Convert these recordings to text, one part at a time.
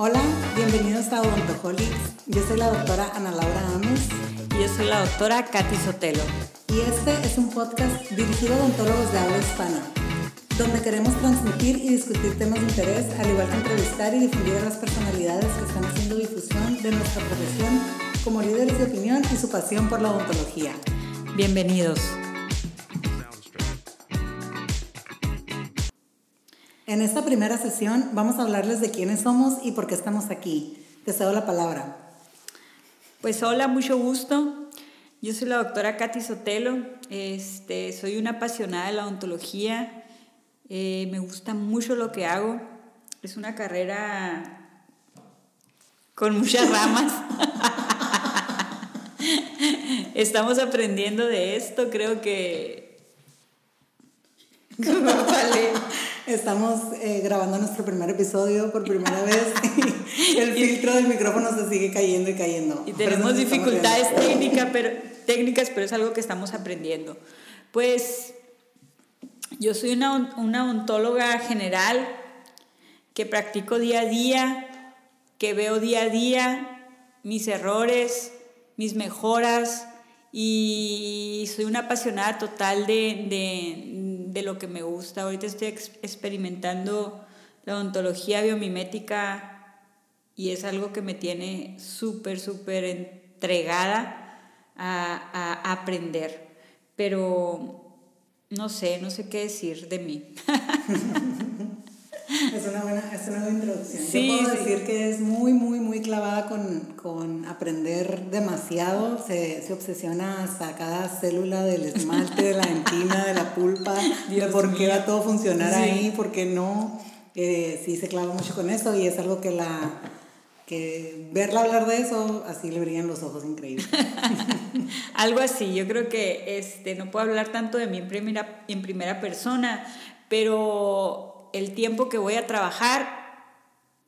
Hola, bienvenidos a Odontoholics. Yo soy la doctora Ana Laura Ames. Y yo soy la doctora Katy Sotelo. Y este es un podcast dirigido a odontólogos de habla hispana, donde queremos transmitir y discutir temas de interés, al igual que entrevistar y difundir a las personalidades que están haciendo difusión de nuestra profesión como líderes de opinión y su pasión por la odontología. Bienvenidos. En esta primera sesión vamos a hablarles de quiénes somos y por qué estamos aquí. Te cedo la palabra. Pues hola, mucho gusto. Yo soy la doctora Katy Sotelo. Este, soy una apasionada de la odontología. Eh, me gusta mucho lo que hago. Es una carrera con muchas ramas. Estamos aprendiendo de esto. Creo que... vale. Estamos eh, grabando nuestro primer episodio por primera vez y el filtro del micrófono se sigue cayendo y cayendo. Y tenemos dificultades técnicas pero, técnicas, pero es algo que estamos aprendiendo. Pues yo soy una, una ontóloga general que practico día a día, que veo día a día mis errores, mis mejoras y soy una apasionada total de, de de lo que me gusta. Ahorita estoy experimentando la odontología biomimética y es algo que me tiene súper, súper entregada a, a, aprender. Pero no sé, no sé qué decir de mí. Es una buena, es una buena introducción. Sí, Yo puedo decir que es muy, muy, muy clavada con, con aprender demasiado. Se, se, obsesiona hasta cada célula del esmalte, de la dentina, de la pulpa, de por qué va a todo funcionar ahí, por qué no. Eh, sí, se clava mucho con eso y es algo que la que verla hablar de eso, así le brillan los ojos increíble. Algo así, yo creo que este, no puedo hablar tanto de mí en primera, en primera persona, pero el tiempo que voy a trabajar,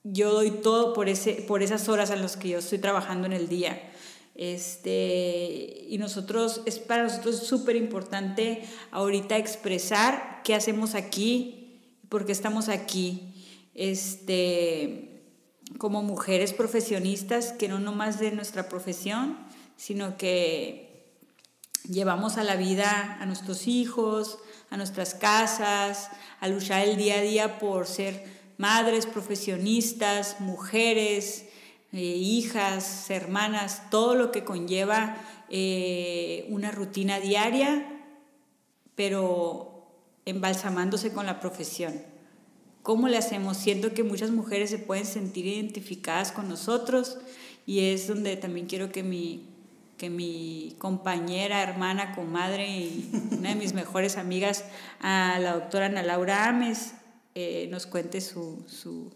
yo doy todo por, ese, por esas horas en las que yo estoy trabajando en el día. Este, y nosotros, es para nosotros súper importante ahorita expresar qué hacemos aquí, por qué estamos aquí. Este, como mujeres profesionistas, que no nomás de nuestra profesión, sino que llevamos a la vida a nuestros hijos, a nuestras casas, a luchar el día a día por ser madres, profesionistas, mujeres, eh, hijas, hermanas, todo lo que conlleva eh, una rutina diaria, pero embalsamándose con la profesión. ¿Cómo le hacemos? Siento que muchas mujeres se pueden sentir identificadas con nosotros y es donde también quiero que mi, que mi compañera, hermana, comadre y una de mis mejores amigas, a la doctora Ana Laura Ames, eh, nos cuente su, su,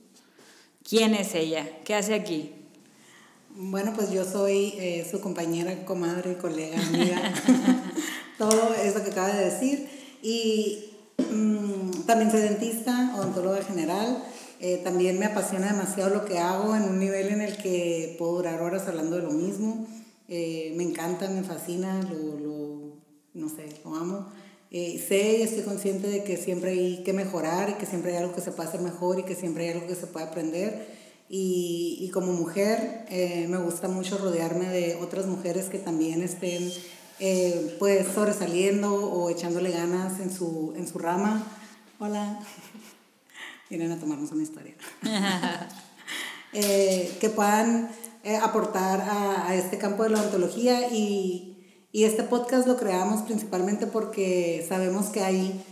quién es ella, qué hace aquí. Bueno, pues yo soy eh, su compañera, comadre, colega, amiga, todo eso que acaba de decir. Y mm, también soy dentista, odontóloga general. Eh, también me apasiona demasiado lo que hago en un nivel en el que puedo durar horas hablando de lo mismo. Eh, me encanta, me fascina, lo, lo, no sé, lo amo. Eh, sé y estoy consciente de que siempre hay que mejorar y que siempre hay algo que se puede hacer mejor y que siempre hay algo que se puede aprender. Y, y como mujer eh, me gusta mucho rodearme de otras mujeres que también estén pues sobresaliendo o echándole ganas en su, en su rama. Hola, vienen a tomarnos una historia. que puedan eh, aportar a, a, este campo de la odontología y, y, este podcast lo creamos principalmente porque sabemos que hay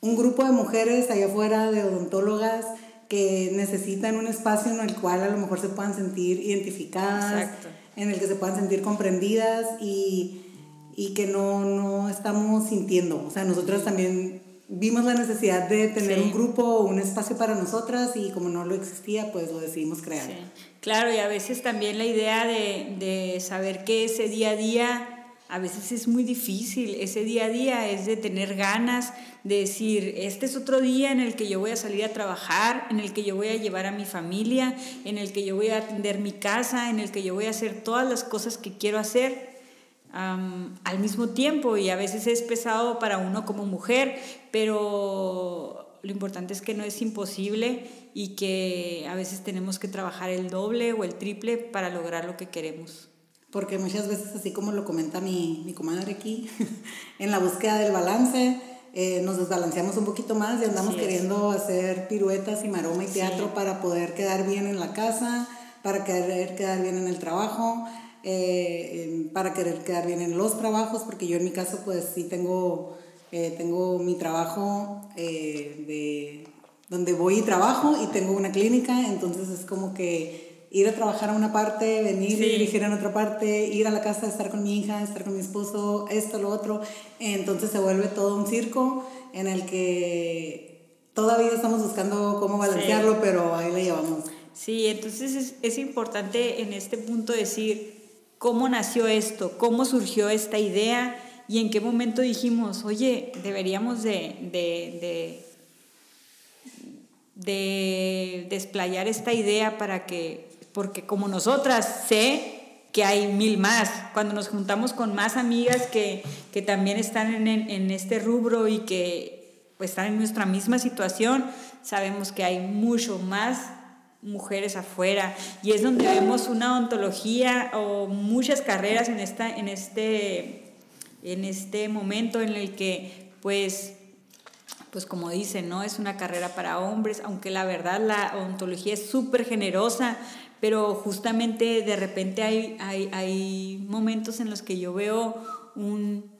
un grupo de mujeres allá afuera, de odontólogas, que necesitan un espacio en el cual a lo mejor se puedan sentir identificadas, en el que se puedan sentir comprendidas y, y que no, no estamos sintiendo. O sea, nosotros también vimos la necesidad de tener un grupo un espacio para nosotras y como no lo existía, pues lo decidimos crear. Claro, y a veces también la idea de, de, saber que ese día a día a veces es muy difícil, ese día a día es de tener ganas, de decir, este es otro día en el que yo voy a salir a trabajar, en el que yo voy a llevar a mi familia, en el que yo voy a atender mi casa, en el que yo voy a hacer todas las cosas que quiero hacer al mismo tiempo y a veces es pesado para uno como mujer, pero lo importante es que no es imposible y que a veces tenemos que trabajar el doble o el triple para lograr lo que queremos. Porque muchas veces, así como lo comenta mi, mi comadre aquí, en la búsqueda del balance, eh, nos desbalanceamos un poquito más y andamos queriendo hacer piruetas y maroma y teatro para poder quedar bien en la casa, para querer quedar bien en el trabajo, eh, para querer quedar bien en los trabajos, porque yo en mi caso pues sí tengo, eh, tengo mi trabajo de donde voy y trabajo y tengo una clínica, entonces es como que ir a trabajar a una parte, venir y dirigir en otra parte, ir a la casa, estar con mi hija, estar con mi esposo, esto, lo otro, entonces se vuelve todo un circo en el que todavía estamos buscando cómo balancearlo, pero ahí le llevamos. Sí, entonces es, es importante en este punto decir cómo nació esto, cómo surgió esta idea y en qué momento dijimos, oye, deberíamos de, de, de de desplayar esta idea para que, porque como nosotras sé que hay mil más, cuando nos juntamos con más amigas que, que también están en, en, este rubro y que pues, están en nuestra misma situación, sabemos que hay mucho más mujeres afuera y es donde vemos una ontología o muchas carreras en, esta, en, este, en este momento en el que pues pues como dicen, ¿no? Es una carrera para hombres, aunque la verdad la ontología es súper generosa, pero justamente de repente hay, hay, hay, momentos en los que yo veo un,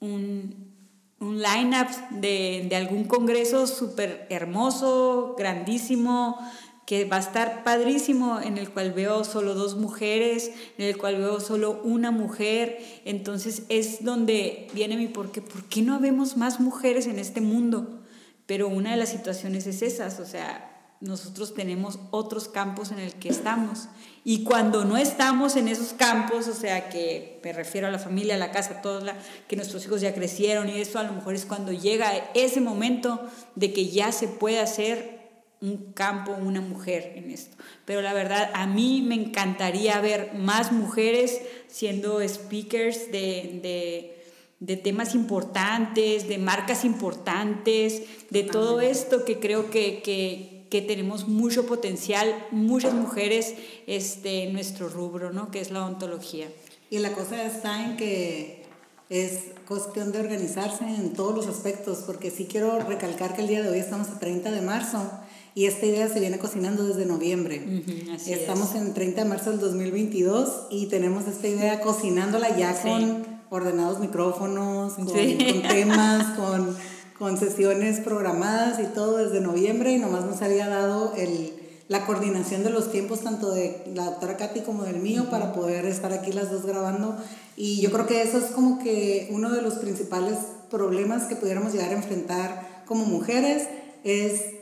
un, un line-up de, de algún congreso súper hermoso, grandísimo, que va a estar padrísimo, en el cual veo solo dos mujeres, en el cual veo solo una mujer. Entonces es donde viene mi por qué. ¿Por qué no vemos más mujeres en este mundo? Pero una de las situaciones es esas, o sea, nosotros tenemos otros campos en el que estamos. Y cuando no estamos en esos campos, o sea, que me refiero a la familia, a la casa, todos la, que nuestros hijos ya crecieron y eso a lo mejor es cuando llega ese momento de que ya se puede hacer un campo, una mujer en esto. Pero la verdad, a mí me encantaría ver más mujeres siendo speakers de, de de temas importantes, de marcas importantes, de todo esto que creo que, que, que, tenemos mucho potencial, muchas mujeres este, en nuestro rubro, ¿no? que es la ontología. Y la cosa está en que es cuestión de organizarse en todos los aspectos, porque sí quiero recalcar que el día de hoy estamos a 30 de marzo y esta idea se viene cocinando desde noviembre. estamos en 30 de marzo del 2022 y tenemos esta idea cocinándola ya con ordenados micrófonos, con, temas, con, con, sesiones programadas y todo desde noviembre. Y nomás nos había dado el, la coordinación de los tiempos tanto de la doctora Katy como del mío para poder estar aquí las dos grabando. Y yo creo que eso es como que uno de los principales problemas que pudiéramos llegar a enfrentar como mujeres es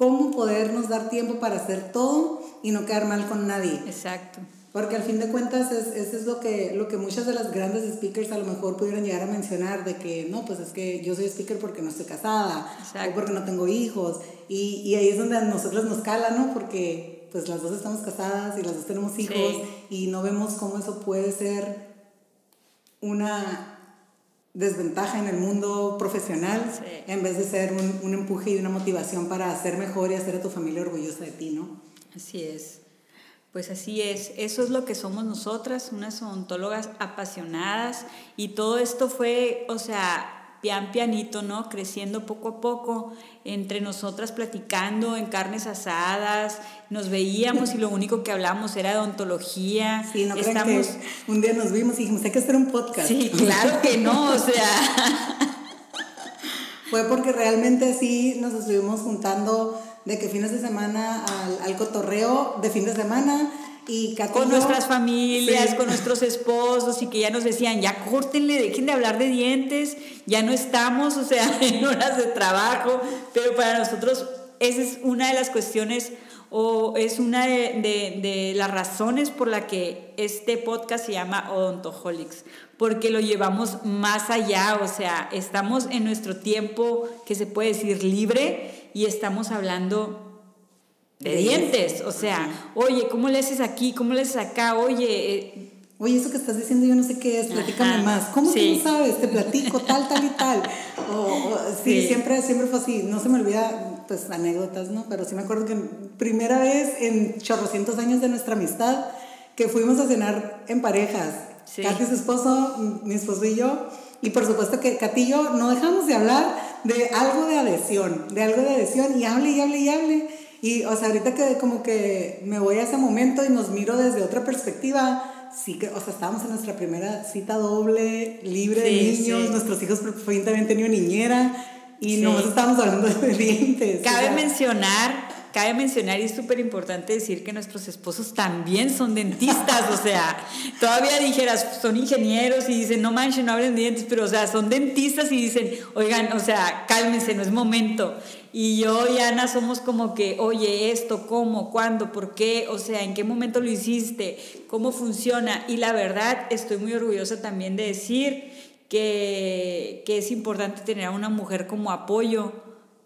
cómo podernos dar tiempo para hacer todo y no quedar mal con nadie. Exacto. Porque al fin de cuentas es, eso es lo que, lo que muchas de las grandes speakers a lo mejor pudieran llegar a mencionar, de que no, pues es que yo soy speaker porque no estoy casada o porque no tengo hijos. Y, y, ahí es donde a nosotros nos cala, ¿no? Porque pues las dos estamos casadas y las dos tenemos hijos y no vemos cómo eso puede ser una desventaja en el mundo profesional en vez de ser un, un empuje y una motivación para ser mejor y hacer a tu familia orgullosa de ti, ¿no? Así es. Pues así es, eso es lo que somos nosotras, unas odontólogas apasionadas y todo esto fue, o sea, pian pianito, ¿no? Creciendo poco a poco, entre nosotras platicando en carnes asadas, nos veíamos y lo único que hablamos era de odontología. Sí, no Estamos... que un día nos vimos y dijimos, hay que hacer un podcast. Sí, claro que no, o sea... Fue porque realmente sí nos estuvimos juntando de que fines de semana al, al cotorreo de fin de semana y con nuestras familias, con nuestros esposos y que ya nos decían, ya córtenle, dejen de hablar de dientes, ya no estamos, o sea, en horas de trabajo, pero para nosotros esa es una de las cuestiones o es una de, de, de las razones por la que este podcast se llama Odontoholics, porque lo llevamos más allá, o sea, estamos en nuestro tiempo que se puede decir libre y estamos hablando de dientes, o sea, oye, ¿cómo le haces aquí? ¿Cómo le haces acá? Oye... Eh, oye, eso que estás diciendo yo no sé qué es, platícame más. ¿Cómo tú sabes? Te platico tal, tal y tal. O, sí, Siempre, siempre fue así. No se me olvida, pues anécdotas, ¿no? Pero sí me acuerdo que primera vez en chorrocientos años de nuestra amistad que fuimos a cenar en parejas. Sí. Katy, su esposo, mi esposo y yo. Y por supuesto que Katy y yo no dejamos de hablar de algo de adhesión, de algo de adhesión, y hable y hable y hable. Y, o sea, ahorita que como que me voy a ese momento y nos miro desde otra perspectiva, sí que, o sea, estábamos en nuestra primera cita doble, libre de niños, nuestros hijos por también tenían niñera, y no estábamos hablando de dientes. Cabe mencionar Cabe mencionar y es súper importante decir que nuestros esposos también son dentistas, o sea, todavía dijeras, son ingenieros y dicen, no manches, no hablen dientes, pero o sea, son dentistas y dicen, oigan, o sea, cálmense, no es momento. Y yo y Ana somos como que, oye, esto, ¿cómo? ¿Cuándo? ¿Por qué? O sea, ¿en qué momento lo hiciste? ¿Cómo funciona? Y la verdad, estoy muy orgullosa también de decir que, que es importante tener a una mujer como apoyo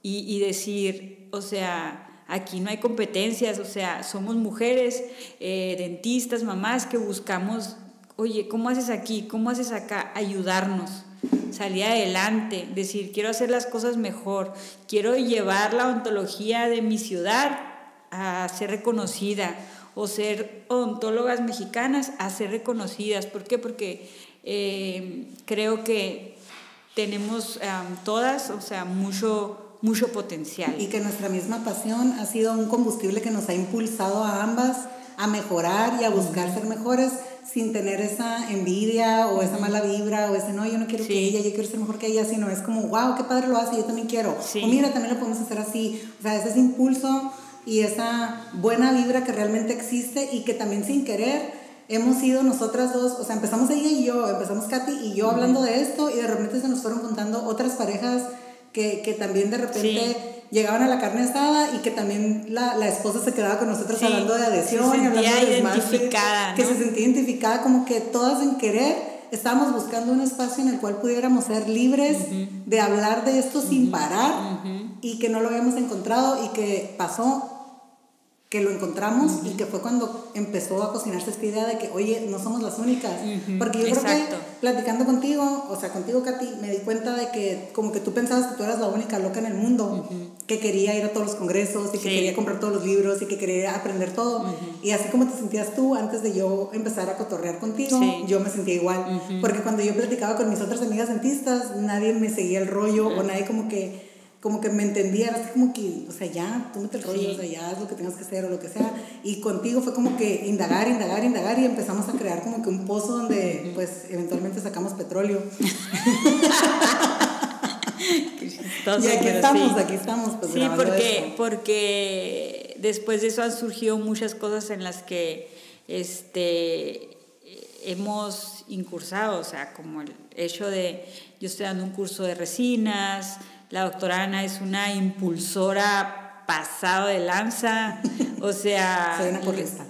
y, y decir, o sea, Aquí no hay competencias, o sea, somos mujeres, eh, dentistas, mamás que buscamos, oye, ¿cómo haces aquí? ¿Cómo haces acá? Ayudarnos, salir adelante, decir, quiero hacer las cosas mejor, quiero llevar la ontología de mi ciudad a ser reconocida o ser odontólogas mexicanas a ser reconocidas. ¿Por qué? Porque eh, creo que tenemos todas, o sea, mucho mucho potencial. Y que nuestra misma pasión ha sido un combustible que nos ha impulsado a ambas a mejorar y a buscar ser mejores sin tener esa envidia o esa mala vibra o ese no, yo no quiero que ella, yo quiero ser mejor que ella, sino es como, wow, qué padre lo hace, yo también quiero. O mira, también lo podemos hacer así. O sea, ese impulso y esa buena vibra que realmente existe y que también sin querer hemos sido nosotras dos, o sea, empezamos ella y yo, empezamos Katy y yo hablando de esto y de repente se nos fueron contando otras parejas que, que también de repente llegaban a la carne asada y que también la, la esposa se quedaba con nosotros hablando de adhesión y hablando de identificada, que se sentía identificada como que todas en querer estábamos buscando un espacio en el cual pudiéramos ser libres de hablar de esto sin parar y que no lo habíamos encontrado y que pasó que lo encontramos y que fue cuando empezó a cocinarse esta idea de que, oye, no somos las únicas. Porque yo creo que platicando contigo, o sea, contigo, Katy, me di cuenta de que como que tú pensabas que tú eras la única loca en el mundo, que quería ir a todos los congresos y que quería comprar todos los libros y que quería aprender todo. Y así como te sentías tú antes de yo empezar a cotorrear contigo, yo me sentía igual. Porque cuando yo platicaba con mis otras amigas dentistas, nadie me seguía el rollo o nadie como que como que me entendía, así como que, o sea, ya, tú mete el rollo, o sea, ya haz lo que tengas que hacer o lo que sea. Y contigo fue como que indagar, indagar, indagar y empezamos a crear como que un pozo donde, pues, eventualmente sacamos petróleo. y aquí estamos, aquí estamos. Pues, sí, porque, porque después de eso han surgido muchas cosas en las que este, hemos incursado, o sea, como el hecho de, yo estoy dando un curso de resinas, la doctora Ana es una impulsora pasado de lanza, o sea, Soy una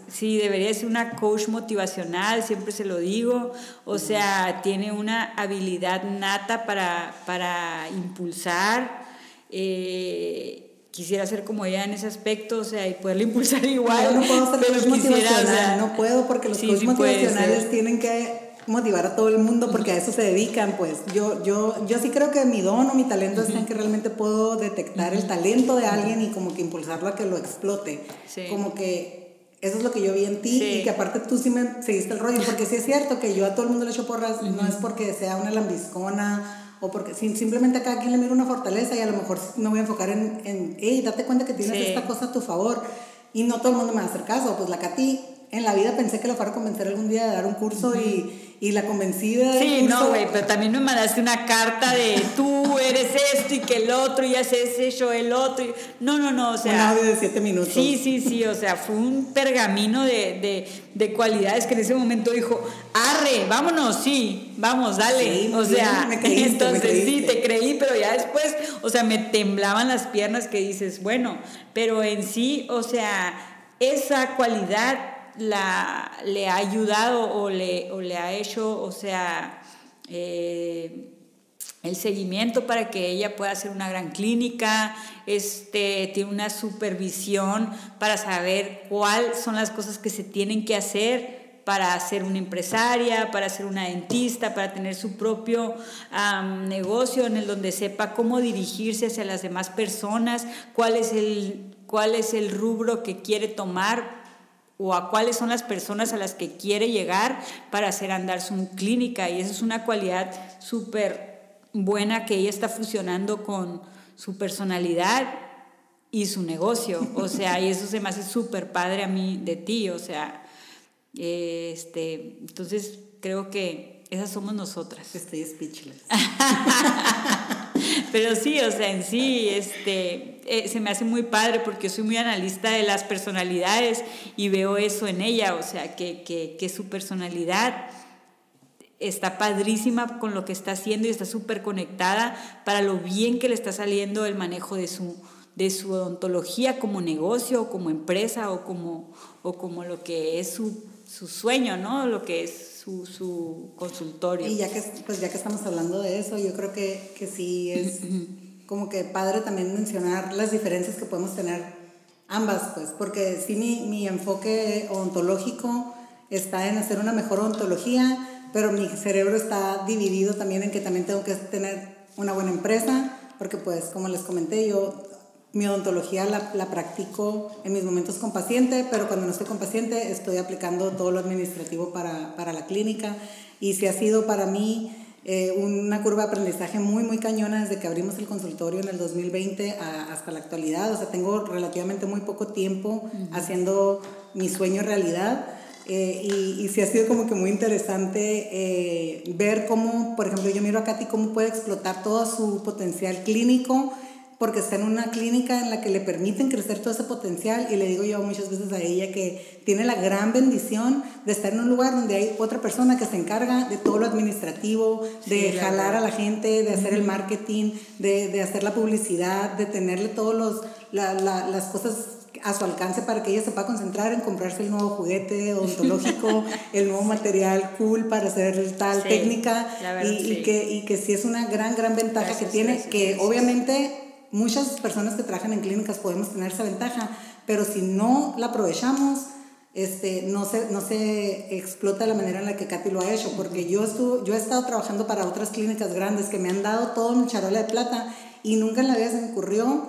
sí, debería ser una coach motivacional, siempre se lo digo, o sea, tiene una habilidad nata para, para impulsar. Eh, quisiera ser como ella en ese aspecto, o sea, y poderle impulsar igual. No, no puedo ser coach motivacional, no puedo porque los coach motivacionales tienen que motivar a todo el mundo porque a eso se dedican, pues yo, yo, yo sí creo que mi don o mi talento está en que realmente puedo detectar el talento de alguien y como que impulsarlo a que lo explote. Como que eso es lo que yo vi en ti y que aparte tú sí me seguiste el rollo, porque sí es cierto que yo a todo el mundo le echo porras, no es porque sea una lambiscona o porque simplemente a cada quien le miro una fortaleza y a lo mejor me voy a enfocar en, en hey, date cuenta que tienes esta cosa a tu favor y no todo el mundo me va a hacer caso, pues la Katy en la vida pensé que la fuera a convencer algún día de dar un curso y, y, la convencí de Sí, no, güey, pero también me mandaste una carta de tú eres esto y que el otro y haces eso, el otro. No, no, no, o sea. Un audio de siete minutos. Sí, sí, sí, o sea, fue un pergamino de, de, de cualidades que en ese momento dijo, arre, vámonos, sí, vamos, dale. o sea, entonces sí, te creí, pero ya después, o sea, me temblaban las piernas que dices, bueno, pero en sí, o sea, esa cualidad la, le ha ayudado o le, o le ha hecho, o sea, eh, el seguimiento para que ella pueda hacer una gran clínica, este, tiene una supervisión para saber cuáles son las cosas que se tienen que hacer para ser una empresaria, para ser una dentista, para tener su propio negocio en el donde sepa cómo dirigirse hacia las demás personas, cuál es el, cuál es el rubro que quiere tomar o a cuáles son las personas a las que quiere llegar para hacer andar su clínica. Y esa es una cualidad súper buena que ella está fusionando con su personalidad y su negocio. O sea, y eso se me hace súper padre a mí de ti. O sea, este, entonces creo que esas somos nosotras. Estoy speechless. Pero sí, o sea, en sí, este, eh, se me hace muy padre porque soy muy analista de las personalidades y veo eso en ella, o sea, que, que, que su personalidad está padrísima con lo que está haciendo y está súper conectada para lo bien que le está saliendo el manejo de su, de su odontología como negocio o como empresa o como, o como lo que es su su sueño, ¿no? Lo que es su, su, consultorio. Y ya que, pues ya que estamos hablando de eso, yo creo que, que sí es como que padre también mencionar las diferencias que podemos tener ambas, pues, porque sí mi, mi enfoque odontológico está en hacer una mejor odontología, pero mi cerebro está dividido también en que también tengo que tener una buena empresa, porque pues como les comenté, yo mi odontología la, la, practico en mis momentos con paciente, pero cuando no estoy con paciente estoy aplicando todo lo administrativo para, para la clínica y si ha sido para mí eh, una curva de aprendizaje muy, muy cañona desde que abrimos el consultorio en el 2020 hasta la actualidad. O sea, tengo relativamente muy poco tiempo haciendo mi sueño realidad. Eh, y, y sí ha sido como que muy interesante eh, ver cómo, por ejemplo, yo miro a Katy cómo puede explotar todo su potencial clínico porque está en una clínica en la que le permiten crecer todo ese potencial y le digo yo muchas veces a ella que tiene la gran bendición de estar en un lugar donde hay otra persona que se encarga de todo lo administrativo, de jalar a la gente, de hacer el marketing, de, de, hacer la publicidad, de tenerle todos los las cosas a su alcance para que ella se pueda concentrar en comprarse el nuevo juguete odontológico, el nuevo material cool para hacer tal técnica y, y, que, y que sí es una gran, gran ventaja que tiene, que obviamente muchas personas que trabajan en clínicas podemos tener esa ventaja, pero si no la aprovechamos, este, no, se, no se explota la manera en la que Katy lo ha hecho, porque yo, estuve, yo he estado trabajando para otras clínicas grandes que me han dado todo mi charola de plata y nunca en la vida se me ocurrió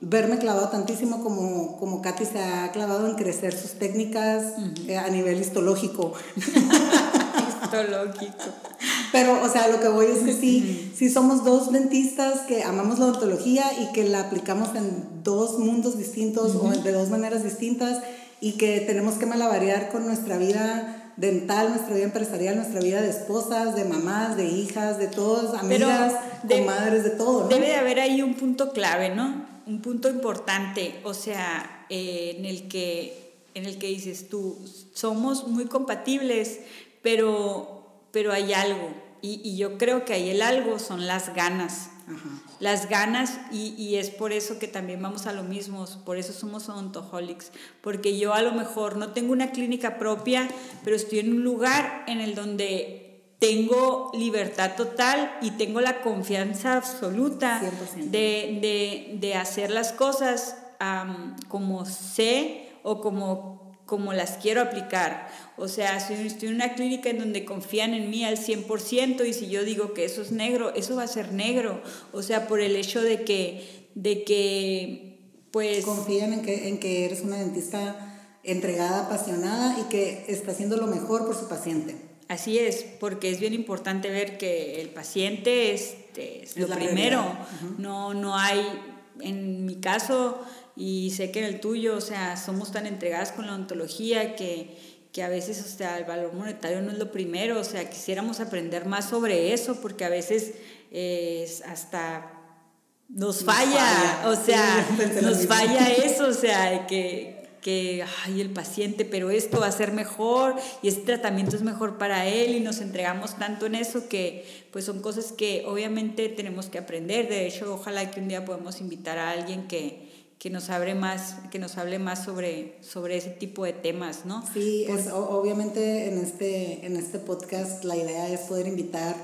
verme clavado tantísimo como, como Katy se ha clavado en crecer sus técnicas eh, a nivel histológico. histológico. Pero, o sea, lo que voy es que sí, sí somos dos dentistas que amamos la odontología y que la aplicamos en dos mundos distintos o de dos maneras distintas y que tenemos que malabarear con nuestra vida dental, nuestra vida empresarial, nuestra vida de esposas, de mamás, de hijas, de todas, amigas, de, comadres, de todo. Debe de haber ahí un punto clave, ¿no? Un punto importante, o sea, eh, en, el que, en el que dices tú, somos muy compatibles, pero, pero hay algo y, yo creo que ahí el algo son las ganas. Las ganas, y, es por eso que también vamos a lo mismo, por eso somos odontoholics, porque yo a lo mejor no tengo una clínica propia, pero estoy en un lugar en el donde tengo libertad total y tengo la confianza absoluta de, de, hacer las cosas como sé o como, como las quiero aplicar. O sea, si estoy en una clínica en donde confían en mí al 100% y si yo digo que eso es negro, eso va a ser negro. O sea, por el hecho de que, de que pues... Confían en que, en que eres una dentista entregada, apasionada y que está haciendo lo mejor por su paciente. Así es, porque es bien importante ver que el paciente es, es, lo primero. no, no hay, en mi caso, y sé que en el tuyo, o sea, somos tan entregadas con la ontología que que a veces, o sea, el valor monetario no es lo primero, o sea, quisiéramos aprender más sobre eso, porque a veces eh, hasta nos, falla, o sea, nos falla eso, o sea, que, que, ay, el paciente, pero esto va a ser mejor y este tratamiento es mejor para él y nos entregamos tanto en eso que pues son cosas que obviamente tenemos que aprender. De hecho, ojalá que un día podamos invitar a alguien que, que nos hable más, que nos hable más sobre, sobre ese tipo de temas, ¿no? Sí, es, obviamente en este, en este podcast la idea es poder invitar,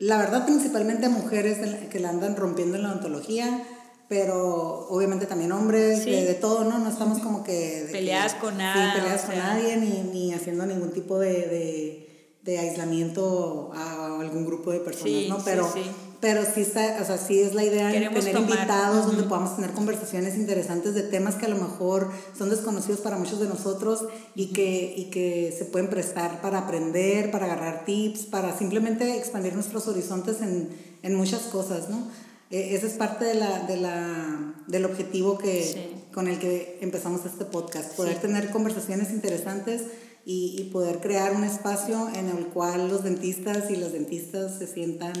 la verdad principalmente a mujeres que la andan rompiendo en la ontología, pero obviamente también hombres, de, todo, ¿no? No estamos como que... peleadas con nada. Sí, peleadas con nadie, ni, ni haciendo ningún tipo de, de, de, aislamiento a algún grupo de personas, ¿no? Pero, pero sí, está, o sea, sí es la idea de tener invitados donde podamos tener conversaciones interesantes de temas que a lo mejor son desconocidos para muchos de nosotros y que, y que se pueden prestar para aprender, para agarrar tips, para simplemente expandir nuestros horizontes en, en muchas cosas, ¿no? E, ese es parte de la, de la, del objetivo que, con el que empezamos este podcast, poder tener conversaciones interesantes y, y, poder crear un espacio en el cual los dentistas y las dentistas se sientan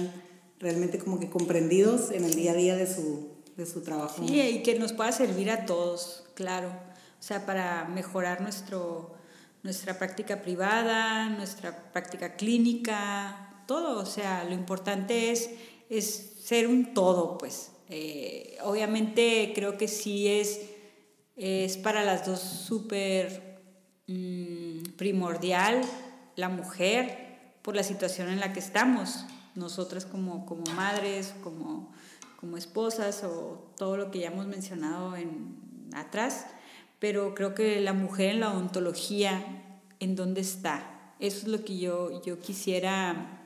realmente como que comprendidos en el día a día de su, de su trabajo. Sí, y que nos pueda servir a todos, claro. O sea, para mejorar nuestro, nuestra práctica privada, nuestra práctica clínica, todo. O sea, lo importante es, es ser un todo, pues. Eh, obviamente creo que sí es, es para las dos súper mm, primordial la mujer por la situación en la que estamos, nosotras como, como madres, como, como esposas o todo lo que ya hemos mencionado en, atrás, pero creo que la mujer en la odontología, ¿en dónde está? Eso es lo que yo, yo quisiera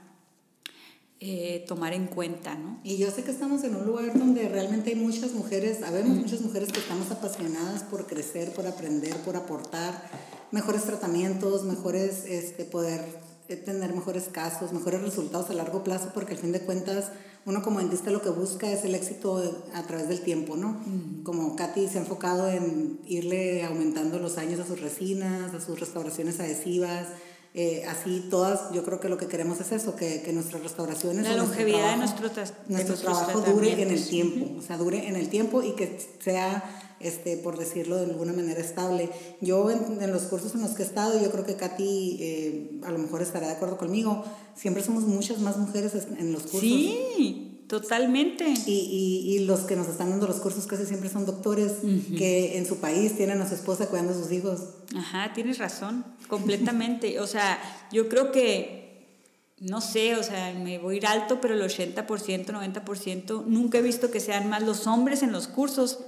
eh, tomar en cuenta, ¿no? Y yo sé que estamos en un lugar donde realmente hay muchas mujeres, sabemos muchas mujeres que estamos apasionadas por crecer, por aprender, por aportar mejores tratamientos, mejores, este, poder tener mejores casos, mejores resultados a largo plazo, porque al fin de cuentas uno como dentista lo que busca es el éxito a través del tiempo, ¿no? Como Katy se ha enfocado en irle aumentando los años a sus resinas, a sus restauraciones adhesivas, eh, así todas, yo creo que lo que queremos es eso, que, que nuestras restauraciones... La longevidad de nuestro, nuestro trabajo dure en el tiempo, o sea, dure en el tiempo y que sea, este, por decirlo de alguna manera, estable. Yo en, en los cursos en los que he estado, yo creo que Katy eh, a lo mejor estará de acuerdo conmigo, siempre somos muchas más mujeres en los cursos. Sí, Totalmente. Y, y, y, los que nos están dando los cursos casi siempre son doctores que en su país tienen a su esposa cuidando a sus hijos. Ajá, tienes razón, completamente. o sea, yo creo que, no sé, o sea, me voy a ir alto, pero el 80%, 90%, nunca he visto que sean más los hombres en los cursos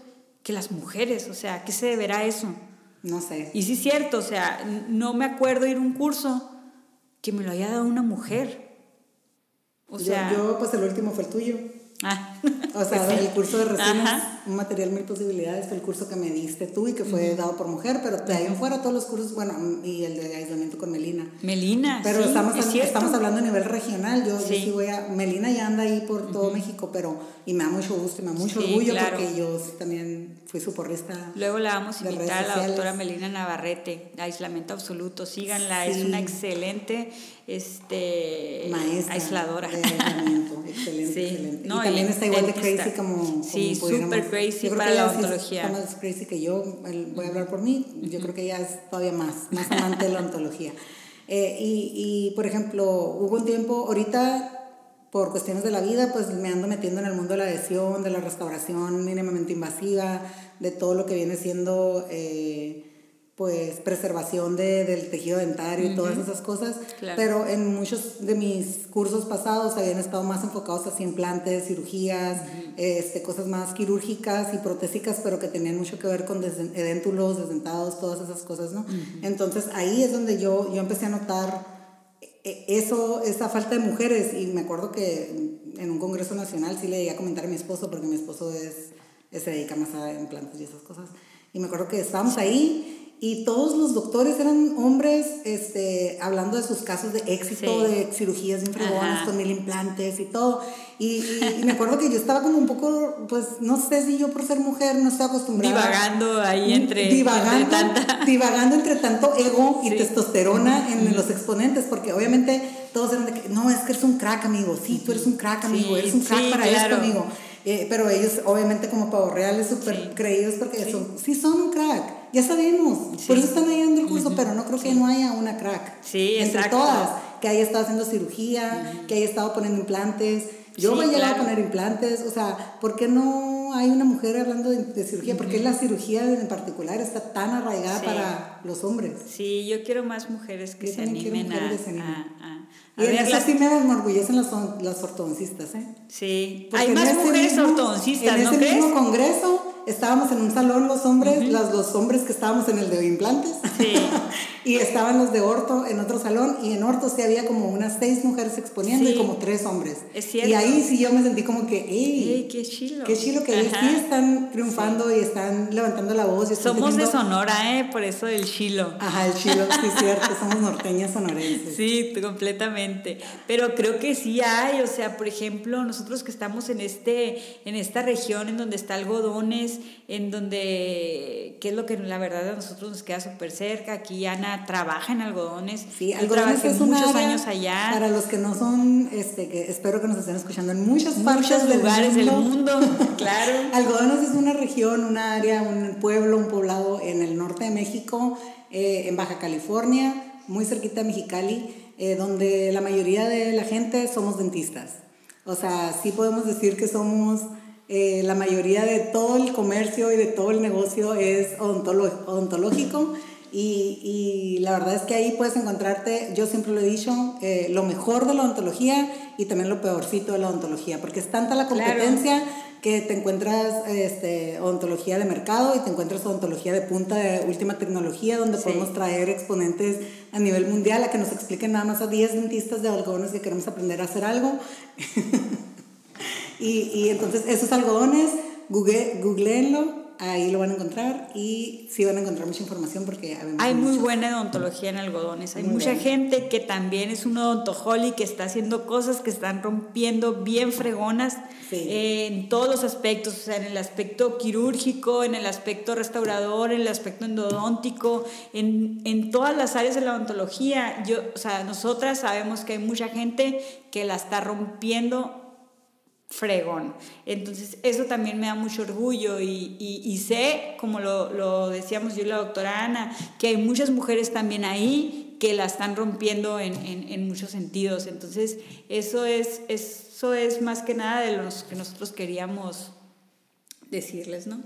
que las mujeres. O sea, ¿qué se deberá a eso? No sé. Y sí es cierto, o sea, no me acuerdo ir a un curso que me lo haya dado una mujer. O sea, yo, pues el último fue el tuyo. Ah, o sea, pues el curso de resinas, un material mil posibilidades, fue el curso que me diste tú y que fue dado por mujer, pero de ahí en fuera todos los cursos, bueno, y el de aislamiento con Melina. Melina, Pero estamos, estamos hablando a nivel regional, yo sí. sí. voy a, Melina ya anda ahí por todo México, pero, y me da mucho gusto, y me da mucho orgullo porque yo también fui su porrista. Luego la vamos a invitar a la doctora Melina Navarrete, aislamiento absoluto, síganla, es una excelente este, Maestra aisladora. De aislamiento, excelente, excelente. y también está igual de crazy como, Sí, super crazy para la ontología. Está más crazy que yo, voy a hablar por mí, yo creo que ella es todavía más, más amante de la ontología. Eh, y, y, por ejemplo, hubo un tiempo, ahorita por cuestiones de la vida, pues me ando metiendo en el mundo de la adhesión, de la restauración mínimamente invasiva, de todo lo que viene siendo eh, pues preservación de, del tejido dentario y todas esas cosas, pero en muchos de mis cursos pasados habían estado más enfocados hacia implantes, cirugías, este, cosas más quirúrgicas y protésicas, pero que tenían mucho que ver con edéntulos, desdentados, todas esas cosas, ¿no? Entonces ahí es donde yo, yo empecé a notar e, eso, esa falta de mujeres y me acuerdo que en un congreso nacional sí le llegué a comentar a mi esposo, porque mi esposo es, se dedica más a implantes y esas cosas, y me acuerdo que estábamos ahí y todos los doctores eran hombres este, hablando de sus casos de éxito, de cirugías de con mil implantes y todo. Y, me acuerdo que yo estaba como un poco, pues no sé si yo por ser mujer no estoy acostumbrada. Divagando ahí entre. Divagando entre, divagando entre tanto ego y testosterona en los exponentes, porque obviamente todos eran de que, no, es que eres un crack, amigo. Sí, tú eres un crack, amigo. eres un crack para esto, amigo. Eh, pero ellos, obviamente, como pavo reales, súper creídos porque son, sí son un crack ya sabemos, por eso están ahí dando el curso, pero no creo que no haya una crack. Sí, Entre todas, que haya estado haciendo cirugía, que haya estado poniendo implantes. Yo voy a llegar a poner implantes, o sea, ¿por qué no hay una mujer hablando de, cirugía? ¿Por qué la cirugía en particular está tan arraigada para los hombres? Sí, yo quiero más mujeres que se animen a, y en eso sí me enorgullecen las, las ortodoncistas, ¿eh? Sí. Hay más mujeres ortodoncistas, ¿no crees? En ese mismo congreso estábamos en un salón los hombres, los dos hombres que estábamos en el de implantes. Sí. y estaban los de orto en otro salón y en orto sí había como unas seis mujeres exponiendo y como tres hombres. Es cierto. Y ahí sí yo me sentí como que, ¡ey! qué chilo! ¡Qué chilo que ellos sí están triunfando y están levantando la voz! Y Somos de Sonora, ¿eh? Por eso el chilo. Ajá, el chilo, sí es cierto, somos norteñas sonorenses. Sí, completamente. Pero creo que sí hay, o sea, por ejemplo, nosotros que estamos en, este, en esta región en donde está algodones, en donde, ¿qué es lo que la verdad a nosotros nos queda súper cerca? Aquí Ana trabaja en algodones. Sí, algodones es muchos años allá. Para los que no son, este, que espero que nos estén escuchando en muchos partes lugares del mundo, claro. Algodones es una región, un área, un pueblo, un poblado en el norte de México, eh, en Baja California, muy cerquita de Mexicali, eh, donde la mayoría de la gente somos dentistas. O sea, sí podemos decir que somos eh, la mayoría de todo el comercio y de todo el negocio es odontológico. Y, y, la verdad es que ahí puedes encontrarte, yo siempre lo he dicho, eh, lo mejor de la odontología y también lo peorcito de la odontología, porque es tanta la competencia que te encuentras este, odontología de mercado y te encuentras odontología de punta de última tecnología, donde podemos traer exponentes a nivel mundial a que nos expliquen nada más a 10 dentistas de algodones que queremos aprender a hacer algo. Y, y entonces esos algodones, google, googleenlo, ahí lo van a encontrar y sí van a encontrar mucha información porque hay muy buena odontología en algodones. Hay mucha gente que también es un odontojoli que está haciendo cosas que están rompiendo bien fregonas en todos los aspectos, o sea, en el aspecto quirúrgico, en el aspecto restaurador, en el aspecto endodóntico, en, en todas las áreas de la odontología. Yo, o sea, nosotras sabemos que hay mucha gente que la está rompiendo fregón. Entonces, eso también me da mucho orgullo y, y, sé, como lo, lo, decíamos yo y la doctora Ana, que hay muchas mujeres también ahí que la están rompiendo en, en, en muchos sentidos. Entonces, eso es, eso es más que nada de los que nosotros queríamos decirles, ¿no?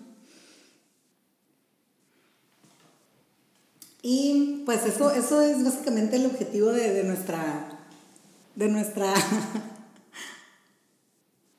Y pues eso, eso es básicamente el objetivo de, de nuestra, de nuestra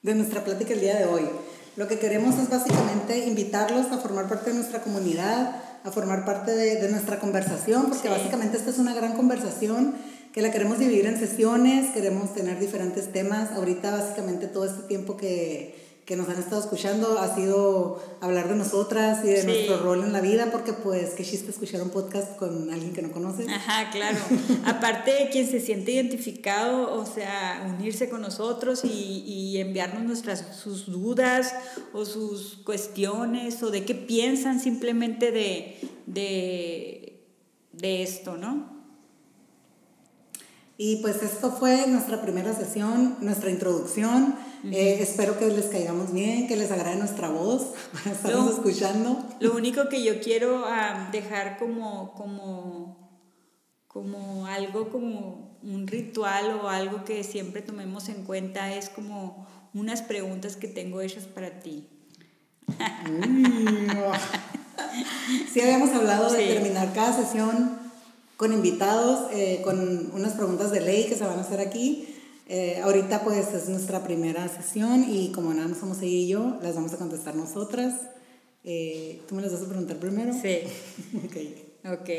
de nuestra plática el día de hoy. Lo que queremos es básicamente invitarlos a formar parte de nuestra comunidad, a formar parte de, nuestra conversación, porque básicamente esta es una gran conversación que la queremos dividir en sesiones, queremos tener diferentes temas. Ahorita básicamente todo este tiempo que, que nos han estado escuchando ha sido hablar de nosotras y de nuestro rol en la vida, porque pues qué chiste escuchar un podcast con alguien que no conoces. Ajá, claro. Aparte, quien se siente identificado, o sea, unirse con nosotros y, y, enviarnos nuestras, sus dudas o sus cuestiones o de qué piensan simplemente de, de, de esto, ¿no? Y pues esto fue nuestra primera sesión, nuestra introducción. Eh, espero que les caigamos bien, que les agrade nuestra voz para estarnos escuchando. Lo único que yo quiero ah, dejar como, como, como algo, como un ritual o algo que siempre tomemos en cuenta es como unas preguntas que tengo hechas para ti. sí, habíamos hablado de terminar cada sesión con invitados, eh, con unas preguntas de ley que se van a hacer aquí. Eh, ahorita pues es nuestra primera sesión y como nada más somos ella y yo, las vamos a contestar nosotras. Eh, ¿Tú me las vas a preguntar primero? Sí. ok. Ok.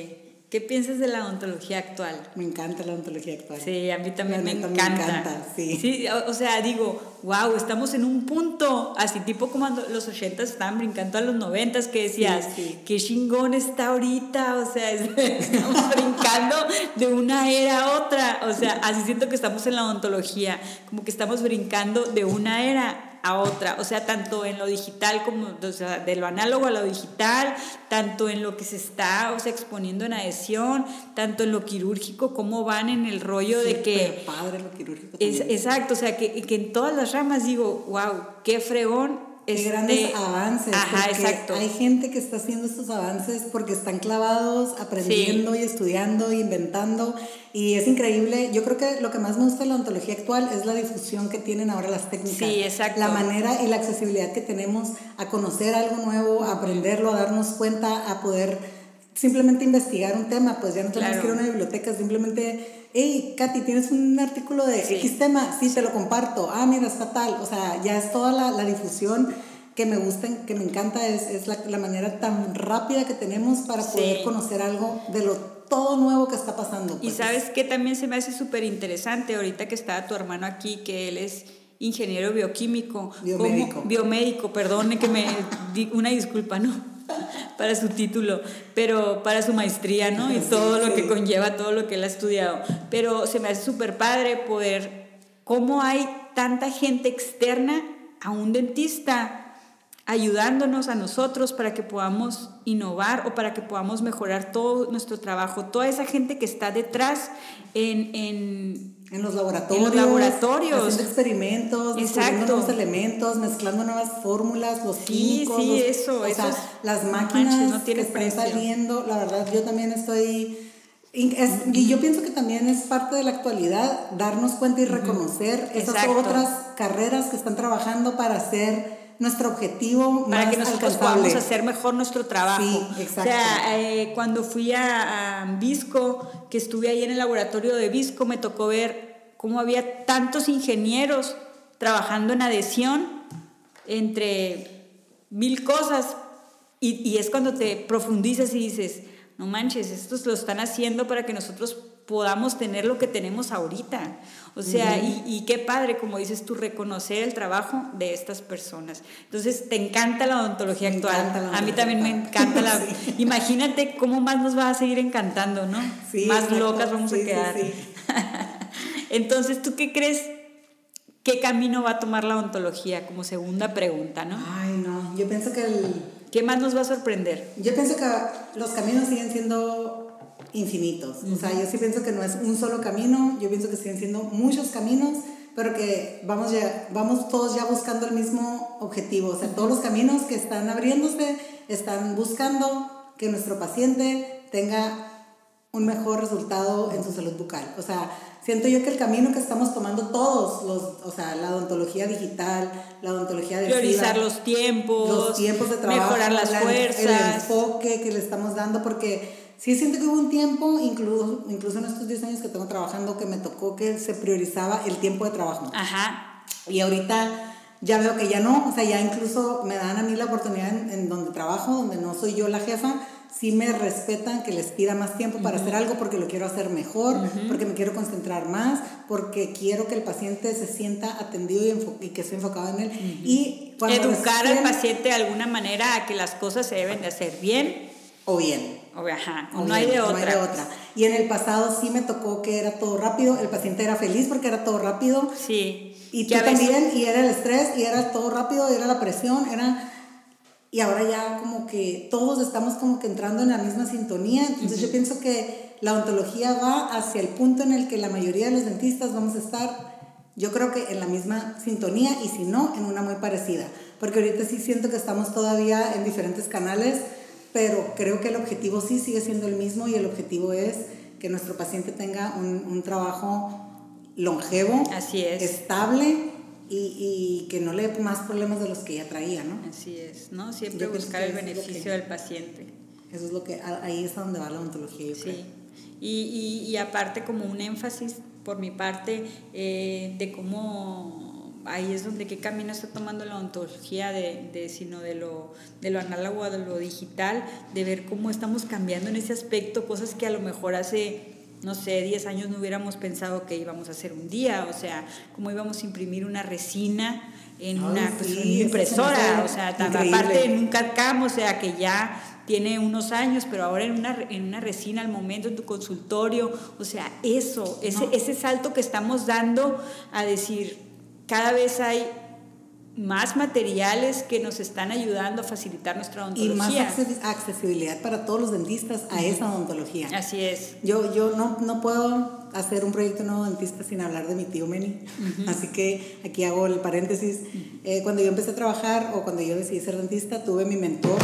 ¿Qué piensas de la odontología actual? Me encanta la odontología actual. Sí, a mí también me encanta. Me encanta, sí. sí. O sea, digo, wow, estamos en un punto, así tipo como los 80 estaban brincando a los 90 que decías, qué chingón está ahorita, o sea, estamos brincando de una era a otra, o sea, así siento que estamos en la odontología, como que estamos brincando de una era a otra, o sea, tanto en lo digital como, o sea, de lo análogo a lo digital, tanto en lo que se está, o sea, exponiendo en adhesión, tanto en lo quirúrgico, cómo van en el rollo de que... padre lo quirúrgico. Es, exacto, o sea, que, que en todas las ramas digo, wow, qué fregón este, grandes avances. Ajá, exacto. Hay gente que está haciendo estos avances porque están clavados, aprendiendo y estudiando, e inventando. Y es increíble. Yo creo que lo que más me gusta de la ontología actual es la difusión que tienen ahora las técnicas. Sí, exacto. La manera y la accesibilidad que tenemos a conocer algo nuevo, a aprenderlo, a darnos cuenta, a poder simplemente investigar un tema, pues ya no tenemos que ir a una biblioteca, simplemente, hey, Katy, ¿tienes un artículo de X tema? Sí, te lo comparto. Ah, mira, está tal. O sea, ya es toda la, la difusión que me gusta, que me encanta, es, es la, la, manera tan rápida que tenemos para poder conocer algo de lo todo nuevo que está pasando. Y pues. sabes que también se me hace súper interesante ahorita que está tu hermano aquí, que él es ingeniero bioquímico. Biomédico. biomédico, perdone que me... una disculpa, ¿no? para su título, pero para su maestría, ¿no? Y todo lo que conlleva, todo lo que él ha estudiado. Pero se me hace súper padre poder, cómo hay tanta gente externa a un dentista ayudándonos a nosotros para que podamos innovar o para que podamos mejorar todo nuestro trabajo. Toda esa gente que está detrás en, en, en los laboratorios, en los laboratorios. haciendo experimentos, descubriendo nuevos elementos, mezclando nuevas fórmulas, los químicos. Sí, eso, o sea, las máquinas no que están saliendo. La verdad, yo también estoy... y yo pienso que también es parte de la actualidad darnos cuenta y reconocer esas otras carreras que están trabajando para hacer nuestro objetivo para que nosotros podamos hacer mejor nuestro trabajo. Sí, exacto. O sea, eh, cuando fui a, a Visco, que estuve ahí en el laboratorio de Visco, me tocó ver cómo había tantos ingenieros trabajando en adhesión entre mil cosas y, y es cuando te profundizas y dices, no manches, estos lo están haciendo para que nosotros podamos tener lo que tenemos ahorita. O sea, y, qué padre, como dices tú, reconocer el trabajo de estas personas. Entonces, te encanta la odontología actual. a mí también me encanta la... Imagínate cómo más nos va a seguir encantando, ¿no? más locas vamos a quedar. Entonces, ¿tú qué crees? ¿Qué camino va a tomar la odontología? Como segunda pregunta, ¿no? Ay, no, yo pienso que el... ¿Qué más nos va a sorprender? Yo pienso que los caminos siguen siendo infinitos. O sea, yo sí pienso que no es un solo camino, yo pienso que siguen siendo muchos caminos, pero que vamos, ya, vamos todos ya buscando el mismo objetivo. O sea, todos los caminos que están abriéndose están buscando que nuestro paciente tenga un mejor resultado en su salud bucal. O sea, siento yo que el camino que estamos tomando todos, los, o sea, la odontología digital, la odontología de priorizar los tiempos, los tiempos de trabajo, mejorar las fuerzas, el enfoque que le estamos dando, porque Sí, siento que hubo un tiempo, incluso, incluso en estos 10 años que tengo trabajando, que me tocó que se priorizaba el tiempo de trabajo. Ajá. Y ahorita ya veo que ya no, o sea, ya incluso me dan a mí la oportunidad en, donde trabajo, donde no soy yo la jefa, sí me respetan que les pida más tiempo para hacer algo porque lo quiero hacer mejor, porque me quiero concentrar más, porque quiero que el paciente se sienta atendido y, que esté enfocado en él. Y Educar al paciente de alguna manera a que las cosas se deben de hacer bien. O bien. O, ajá, no, hay de otra. otra. Y en el pasado sí me tocó que era todo rápido, el paciente era feliz porque era todo rápido. Sí. Y tú también, y era el estrés, y era todo rápido, y era la presión, era... Y ahora ya como que todos estamos como que entrando en la misma sintonía. Entonces yo pienso que la odontología va hacia el punto en el que la mayoría de los dentistas vamos a estar, yo creo que en la misma sintonía, y si no, en una muy parecida. Porque ahorita sí siento que estamos todavía en diferentes canales pero creo que el objetivo sí sigue siendo el mismo y el objetivo es que nuestro paciente tenga un, un trabajo longevo, Así es. estable y, y, que no le dé más problemas de los que ya traía, ¿no? Así es, ¿no? Siempre buscar el beneficio del paciente. Eso es lo que, ahí es donde va la ontología. sí. Y, y, y, aparte como un énfasis por mi parte eh, de cómo ahí es donde qué camino está tomando la ontología de, de, sino de lo, de lo análogo a lo digital, de ver cómo estamos cambiando en ese aspecto, cosas que a lo mejor hace, no sé, 10 años no hubiéramos pensado que íbamos a hacer un día, o sea, cómo íbamos a imprimir una resina en una, pues, impresora, o sea, aparte en un CAD-CAM, o sea, que ya tiene unos años, pero ahora en una, en una resina al momento, en tu consultorio, o sea, eso, ese, ese salto que estamos dando a decir, cada vez hay más materiales que nos están ayudando a facilitar nuestra odontología. Y más accesibilidad para todos los dentistas a esa odontología. Así es. Yo, yo no, no puedo hacer un proyecto nuevo dentista sin hablar de mi tío Meni. Así que aquí hago el paréntesis. Eh, cuando yo empecé a trabajar o cuando yo decidí ser dentista, tuve mi mentor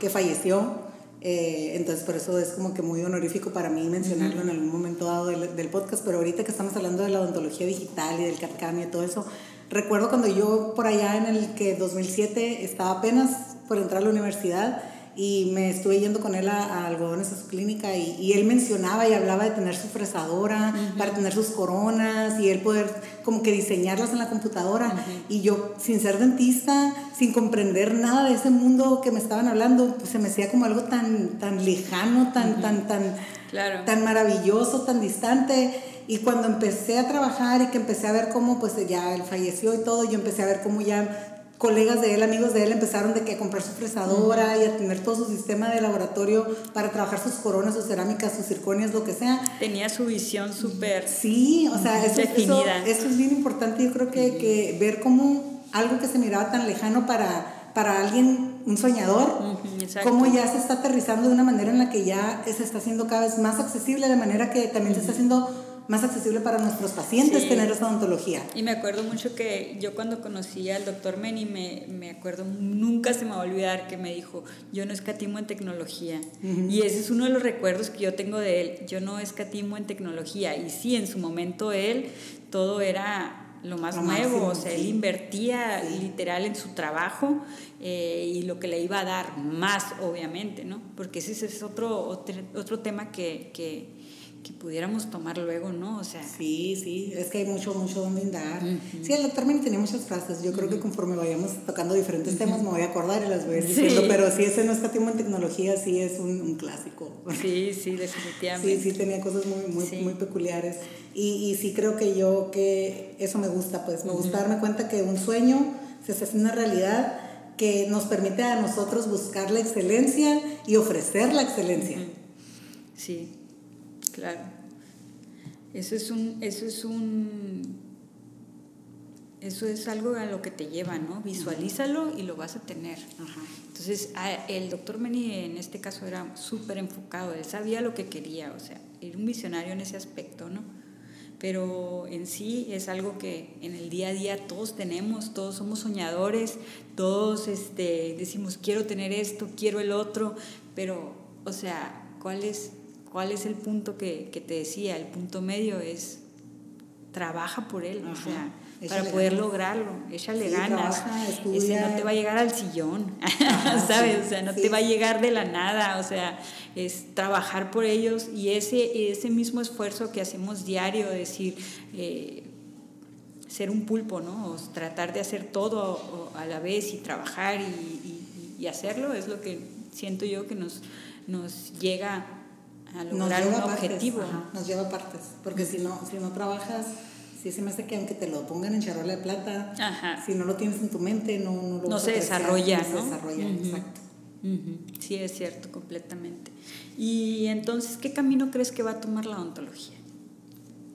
que falleció. Eh, entonces, por eso es como que muy honorífico para mí mencionarlo en algún momento dado del, del, podcast. Pero ahorita que estamos hablando de la odontología digital y del CAD-CAM y todo eso, Recuerdo cuando yo por allá en el que 2007 estaba apenas por entrar a la universidad y me estuve yendo con él a, algodones a su clínica y, y, él mencionaba y hablaba de tener su fresadora para tener sus coronas y él poder como que diseñarlas en la computadora y yo sin ser dentista, sin comprender nada de ese mundo que me estaban hablando, pues se me hacía como algo tan, tan lejano, tan, tan, tan, claro. tan maravilloso, tan distante. Y cuando empecé a trabajar y que empecé a ver cómo pues ya él falleció y todo, yo empecé a ver cómo ya colegas de él, amigos de él, empezaron de que a comprar su fresadora y a tener todo su sistema de laboratorio para trabajar sus coronas, sus cerámicas, sus circonias, lo que sea. Tenía su visión súper Sí, o sea, eso, es bien importante, yo creo que, que, ver cómo algo que se miraba tan lejano para, para alguien, un soñador, cómo ya se está aterrizando de una manera en la que ya se está haciendo cada vez más accesible, de manera que también se está haciendo más accesible para nuestros pacientes tener esa odontología. Y me acuerdo mucho que yo cuando conocí al doctor Meni, me, me acuerdo, nunca se me va a olvidar que me dijo, yo no escatimo en tecnología. Y ese es uno de los recuerdos que yo tengo de él, yo no escatimo en tecnología. Y sí, en su momento él, todo era lo más nuevo, o sea, él invertía literal en su trabajo eh, y lo que le iba a dar más, obviamente, ¿no? Porque ese es otro, otro, otro tema que, que que pudiéramos tomar luego, ¿no? O sea. Sí, sí, es que hay mucho, mucho donde indagar. Sí, el doctor Meni tenía muchas frases. Yo creo que conforme vayamos tocando diferentes temas me voy a acordar y las voy a ir diciendo. Pero sí, ese no escatimo en tecnología, sí es un, un, clásico. Sí, sí, definitivamente. Sí, sí, tenía cosas muy, muy, muy peculiares. Y, y sí creo que yo, que eso me gusta, pues me gusta darme cuenta que un sueño se hace una realidad que nos permite a nosotros buscar la excelencia y ofrecer la excelencia. Sí, Claro. Eso es un, eso es un, eso es algo a lo que te lleva, ¿no? Visualízalo y lo vas a tener. Entonces, el doctor Meni en este caso era súper enfocado, él sabía lo que quería, o sea, era un visionario en ese aspecto, ¿no? Pero en sí es algo que en el día a día todos tenemos, todos somos soñadores, todos este, decimos quiero tener esto, quiero el otro, pero, o sea, ¿cuál es ¿Cuál es el punto que, que te decía? El punto medio es trabaja por él, o sea, para poder lograrlo, échale ganas. Ese no te va a llegar al sillón, ¿sabes? O sea, no te va a llegar de la nada, o sea, es trabajar por ellos y ese, ese mismo esfuerzo que hacemos diario, decir, eh, ser un pulpo, ¿no? O tratar de hacer todo a la vez y trabajar y, y, y hacerlo es lo que siento yo que nos, nos llega a lograr un objetivo. nos lleva a partes, porque si no, si no trabajas, si se me hace que aunque te lo pongan en charola de plata, si no lo tienes en tu mente, no, no lo se desarrolla. No se desarrolla, exacto. Sí, es cierto, completamente. Y entonces, ¿qué camino crees que va a tomar la odontología?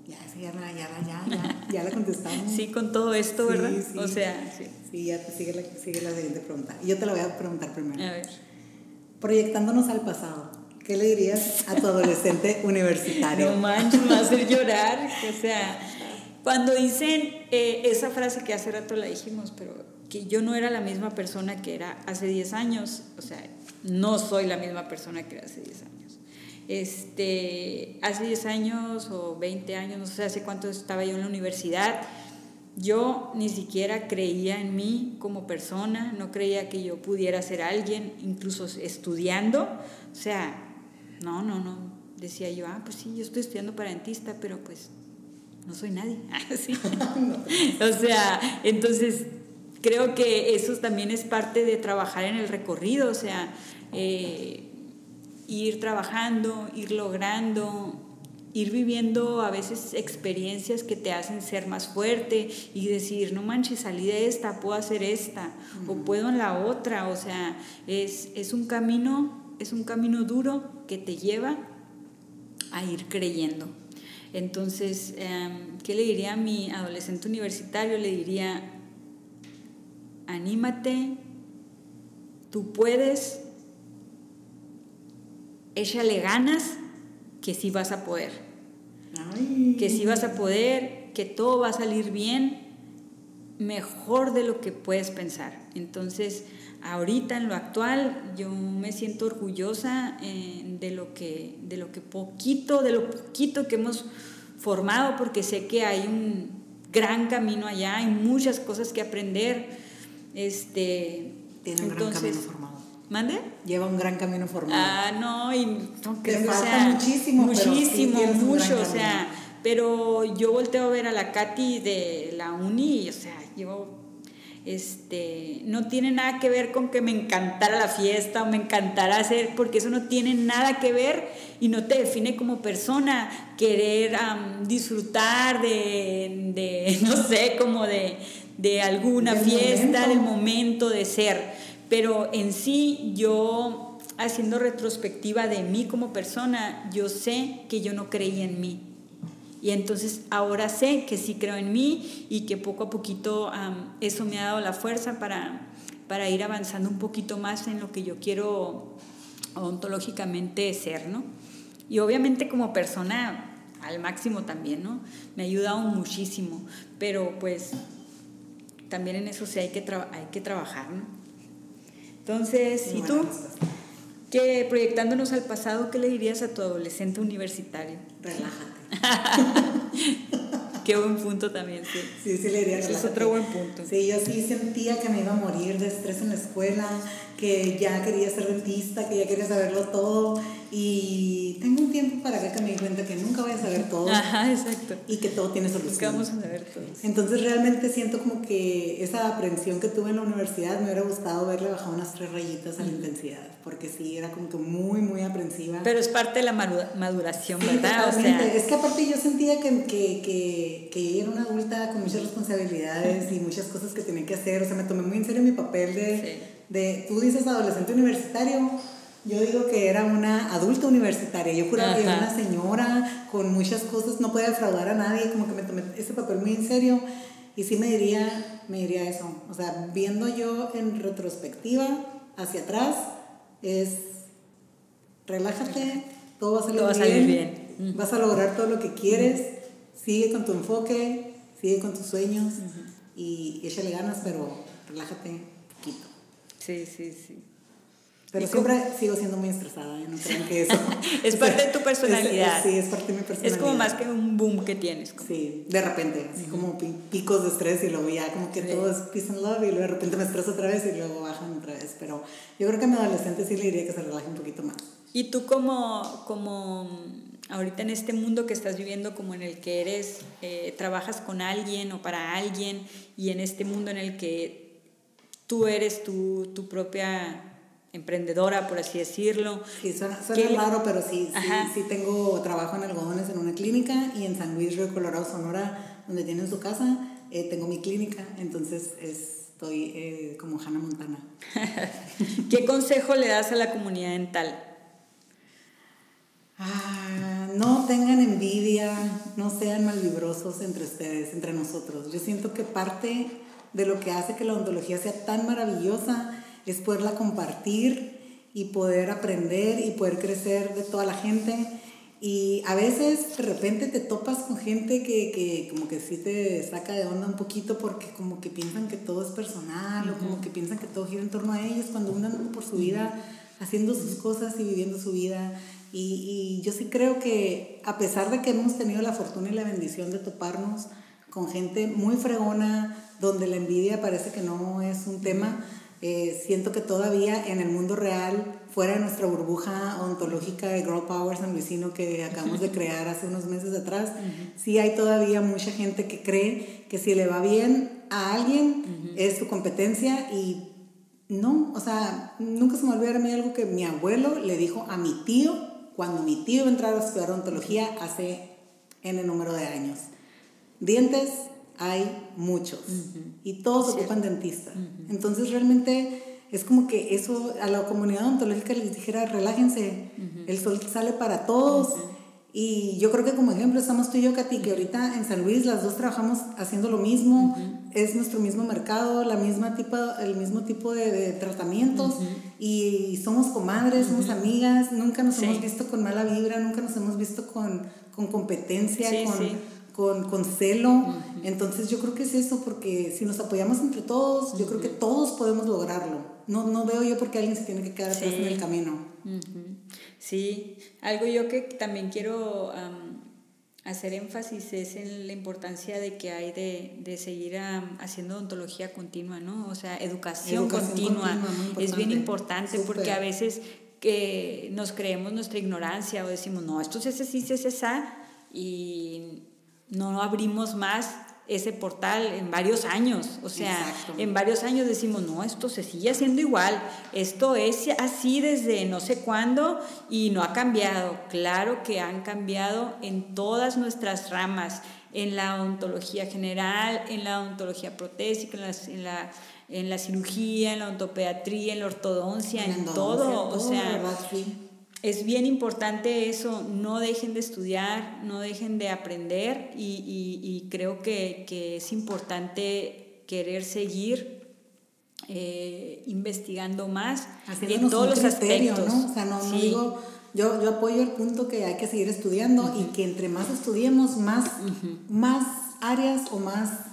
Ya, sí, ya, ya, ya, ya, la contestamos. sí, con todo esto, ¿verdad? O sea, sí. Sí, ya te sigue la, sigue la siguiente pregunta. Y yo te la voy a preguntar primero. A ver. Proyectándonos al pasado. ¿Qué le dirías a tu adolescente universitario? No manches, me va a hacer llorar. O sea, cuando dicen eh, esa frase que hace rato la dijimos, pero que yo no era la misma persona que era hace 10 años, o sea, no soy la misma persona que era hace 10 años. Este, hace 10 años o 20 años, no sé hace cuánto estaba yo en la universidad, yo ni siquiera creía en mí como persona, no creía que yo pudiera ser alguien, incluso estudiando, o sea, no, no, no. Decía yo, ah, pues sí, yo estoy estudiando para dentista, pero pues no soy nadie. o sea, entonces creo que eso también es parte de trabajar en el recorrido, o sea, eh, ir trabajando, ir logrando, ir viviendo a veces experiencias que te hacen ser más fuerte y decir, no manches, salí de esta, puedo hacer esta, o puedo en la otra, o sea, es, es un camino es un camino duro que te lleva a ir creyendo. Entonces, em, ¿qué le diría a mi adolescente universitario? Le diría, anímate, tú puedes, échale ganas, que sí vas a poder. Que sí vas a poder, que todo va a salir bien, mejor de lo que puedes pensar. Entonces, ahorita en lo actual yo me siento orgullosa eh, de lo que de lo que poquito de lo poquito que hemos formado porque sé que hay un gran camino allá hay muchas cosas que aprender este tiene un gran camino formado ¿Mande? Lleva un gran camino formado. Ah, no, y no creo sea, muchísimo. Muchísimo, mucho, o sea, pero yo volteo a ver a la Katy de la uni, o sea, yo este, no tiene nada que ver con que me encantara la fiesta o me encantara hacer, porque eso no tiene nada que ver y no te define como persona. Querer disfrutar de, de, no sé, como de, de alguna fiesta, del momento de ser. Pero en sí, yo, haciendo retrospectiva de mí como persona, yo sé que yo no creía en mí y entonces ahora sé que sí creo en mí y que poco a poquito eso me ha dado la fuerza para, para ir avanzando un poquito más en lo que yo quiero ontológicamente ser, ¿no? Y obviamente como persona al máximo también, ¿no? Me ha ayudado muchísimo, pero pues también en eso sí hay que, hay que trabajar, ¿no? Entonces, ¿y tú? Que proyectándonos al pasado, ¿qué le dirías a tu adolescente universitario? Relájate. Qué buen punto también, sí. Sí, sí le diría. es otro buen punto. Sí, yo sí sentía que me iba a morir de estrés en la escuela, que ya quería ser dentista, que ya quería saberlo todo. Y tengo un tiempo para acá que me di cuenta que nunca voy a saber todo. Ajá, exacto. Y que todo tiene solución. vamos a saber todo. Entonces realmente siento como que esa aprensión que tuve en la universidad me hubiera gustado verle bajado unas tres rayitas a la intensidad, porque sí, era como que muy, muy aprensiva. Pero es parte de la maduración, ¿verdad? O sea, es que aparte yo sentía que, que, que, que era una adulta con muchas responsabilidades y muchas cosas que tenía que hacer. O sea, me tomé muy en serio mi papel de, de tú dices adolescente universitario yo digo que era una adulta universitaria, yo juraba que era una señora con muchas cosas, no podía defraudar a nadie, como que me tomé ese papel muy en serio. Y sí me diría, me diría eso, o sea, viendo yo en retrospectiva hacia atrás, es relájate, todo va a salir, salir bien, vas a lograr todo lo que quieres, sigue con tu enfoque, sigue con tus sueños y échale ganas, pero relájate poquito. Sí, sí, sí. Pero siempre sigo siendo muy estresada, no creo que eso... es parte de tu personalidad. sí, es parte de mi personalidad. Es como más que un boom que tienes. Sí, de repente, así como picos de estrés y luego ya como que todo es peace and love y luego de repente me estreso otra vez y luego bajan otra vez. Pero yo creo que a mi adolescente sí le diría que se relaje un poquito más. ¿Y tú como, como ahorita en este mundo que estás viviendo, como en el que eres, eh, trabajas con alguien o para alguien y en este mundo en el que tú eres tu, tu propia emprendedora, por así decirlo. Sí, suena, raro, pero sí, sí, sí, tengo trabajo en algodones en una clínica y en San Luis Río Colorado, Sonora, donde tienen su casa, eh, tengo mi clínica, entonces estoy eh, como Hannah Montana. ¿Qué consejo le das a la comunidad dental? Ah, no tengan envidia, no sean malvibrosos entre ustedes, entre nosotros. Yo siento que parte de lo que hace que la odontología sea tan maravillosa es poderla compartir y poder aprender y poder crecer de toda la gente. Y a veces de repente te topas con gente que, que, como que sí te saca de onda un poquito porque como que piensan que todo es personal o como que piensan que todo gira en torno a ellos cuando andan por su vida haciendo sus cosas y viviendo su vida. Y, y yo sí creo que a pesar de que hemos tenido la fortuna y la bendición de toparnos con gente muy fregona, donde la envidia parece que no es un tema, eh, siento que todavía en el mundo real, fuera de nuestra burbuja ontológica de Girl Power San Luisino que acabamos de crear hace unos meses atrás, sí hay todavía mucha gente que cree que si le va bien a alguien es su competencia y no, o sea, nunca se me olvidó a mí algo que mi abuelo le dijo a mi tío cuando mi tío iba a entrar a estudiar ontología hace N número de años. Dientes hay muchos y todos ocupan dentistas. Entonces realmente es como que eso a la comunidad odontológica les dijera, relájense, el sol sale para todos. Y yo creo que como ejemplo estamos tú y yo, Katy, que ahorita en San Luis las dos trabajamos haciendo lo mismo, es nuestro mismo mercado, la misma tipo, el mismo tipo de, tratamientos y somos comadres, somos amigas, nunca nos hemos visto con mala vibra, nunca nos hemos visto con, con competencia, con con, con celo. Entonces yo creo que es eso, porque si nos apoyamos entre todos, yo creo que todos podemos lograrlo. No, no veo yo por qué alguien se tiene que quedar atrás en el camino. Sí, algo yo que también quiero hacer énfasis es en la importancia de que hay de, seguir haciendo odontología continua, ¿no? O sea, educación, continua, es bien importante porque a veces que nos creemos nuestra ignorancia o decimos, no, esto es así, es esa, y no abrimos más ese portal en varios años. O sea, en varios años decimos, no, esto se sigue haciendo igual, esto es así desde no sé cuándo y no ha cambiado. Claro que han cambiado en todas nuestras ramas, en la odontología general, en la odontología protésica, en la, en la, cirugía, en la ontopediatría, en la ortodoncia, en, todo. O sea, es bien importante eso, no dejen de estudiar, no dejen de aprender y, creo que, es importante querer seguir eh, investigando más en todos los aspectos. ¿no? O sea, no, digo, yo, yo apoyo el punto que hay que seguir estudiando y que entre más estudiemos, más, más áreas o más